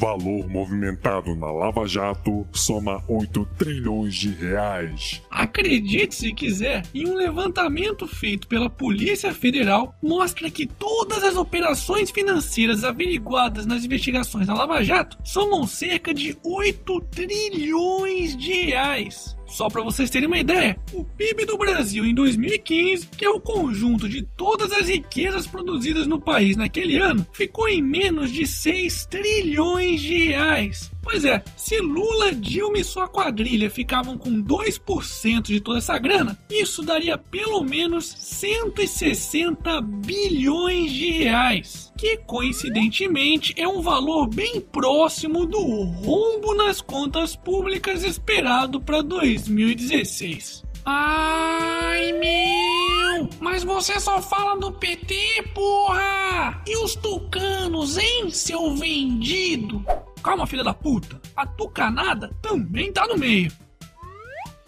valor movimentado na Lava Jato soma 8 trilhões de reais. Acredite se quiser, em um levantamento feito pela Polícia Federal mostra que todas as operações financeiras averiguadas nas investigações da Lava Jato somam cerca de 8 trilhões de reais. Só para vocês terem uma ideia, o PIB do Brasil em 2015, que é o conjunto de todas as riquezas produzidas no país naquele ano, ficou em menos de 6 trilhões de reais. Pois é, se Lula, Dilma e sua quadrilha ficavam com 2% de toda essa grana, isso daria pelo menos 160 bilhões de reais, que coincidentemente é um valor bem próximo do rombo nas contas públicas esperado para 2016. Ai meu! Mas você só fala do PT, porra! E os tucanos, hein, seu vendido? Calma, filha da puta. A tucanada também tá no meio.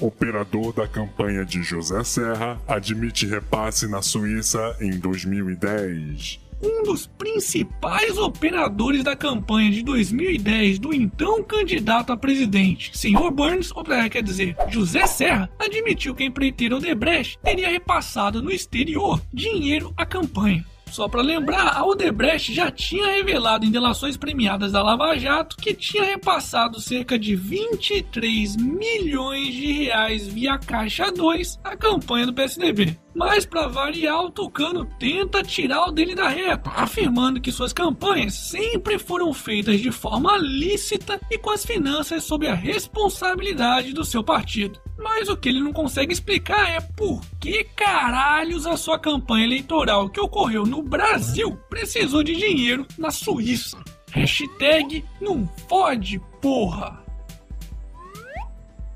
Operador da campanha de José Serra admite repasse na Suíça em 2010. Um dos principais operadores da campanha de 2010 do então candidato a presidente, Sr. Burns, ou quer dizer, José Serra, admitiu que a empreiteira Odebrecht teria repassado no exterior dinheiro à campanha. Só para lembrar, a Odebrecht já tinha revelado em delações premiadas da Lava Jato que tinha repassado cerca de 23 milhões de reais via Caixa 2 à campanha do PSDB. Mas para variar, o Tucano tenta tirar o dele da reta, afirmando que suas campanhas sempre foram feitas de forma lícita e com as finanças sob a responsabilidade do seu partido. Mas o que ele não consegue explicar é por que caralhos a sua campanha eleitoral que ocorreu no Brasil precisou de dinheiro na Suíça. Hashtag não fode, porra!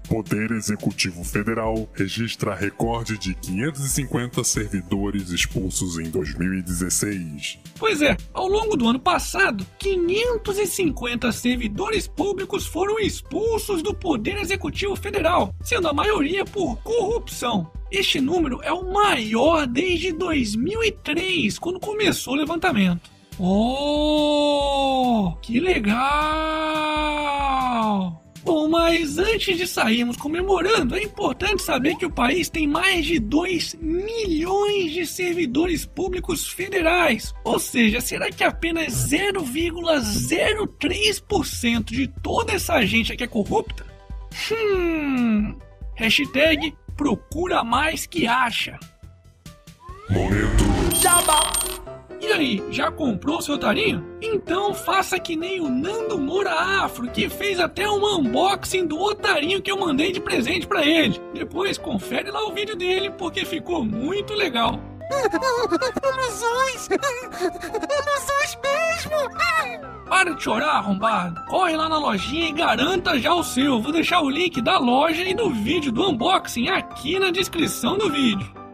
Poder Executivo Federal registra recorde de 550 servidores expulsos em 2016. Pois é, ao longo do ano passado, 550 servidores públicos foram expulsos do Poder Executivo Federal, sendo a maioria por corrupção. Este número é o maior desde 2003, quando começou o levantamento. Oh, que legal! Bom, mas antes de sairmos comemorando, é importante saber que o país tem mais de 2 milhões de servidores públicos federais. Ou seja, será que apenas 0,03% de toda essa gente aqui é corrupta? Hum. Hashtag procura mais que acha. Momento. Jabá. E aí, já comprou seu otarinho? Então faça que nem o Nando Moura Afro, que fez até um unboxing do otarinho que eu mandei de presente para ele. Depois confere lá o vídeo dele, porque ficou muito legal. Ilusões! Ilusões mesmo! Para de chorar, arrombado. Corre lá na lojinha e garanta já o seu. Vou deixar o link da loja e do vídeo do unboxing aqui na descrição do vídeo.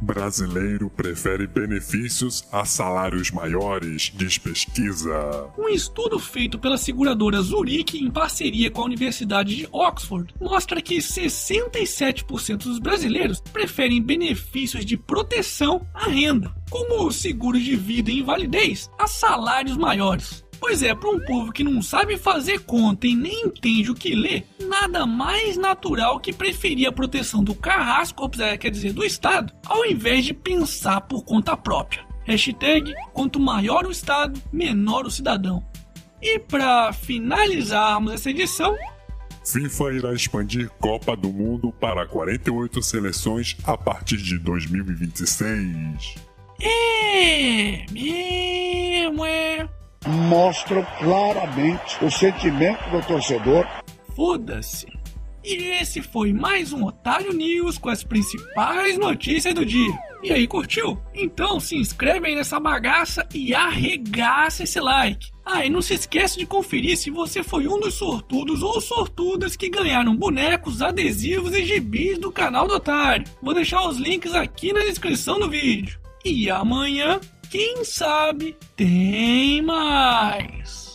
Brasileiro prefere benefícios a salários maiores, diz pesquisa. Um estudo feito pela seguradora Zurich em parceria com a Universidade de Oxford mostra que 67% dos brasileiros preferem benefícios de proteção à renda, como seguros de vida e invalidez, a salários maiores. Pois é, para um povo que não sabe fazer conta e nem entende o que lê, nada mais natural que preferir a proteção do carrasco, quer dizer, do Estado, ao invés de pensar por conta própria. Hashtag, quanto maior o Estado, menor o cidadão. E para finalizarmos essa edição, FIFA irá expandir Copa do Mundo para 48 seleções a partir de 2026. É, mesmo é mostram claramente o sentimento do torcedor. Foda-se. E esse foi mais um Otário News com as principais notícias do dia. E aí, curtiu? Então se inscreve aí nessa bagaça e arregaça esse like. Ah, e não se esquece de conferir se você foi um dos sortudos ou sortudas que ganharam bonecos, adesivos e gibis do canal do Otário. Vou deixar os links aqui na descrição do vídeo. E amanhã quem sabe tem mais.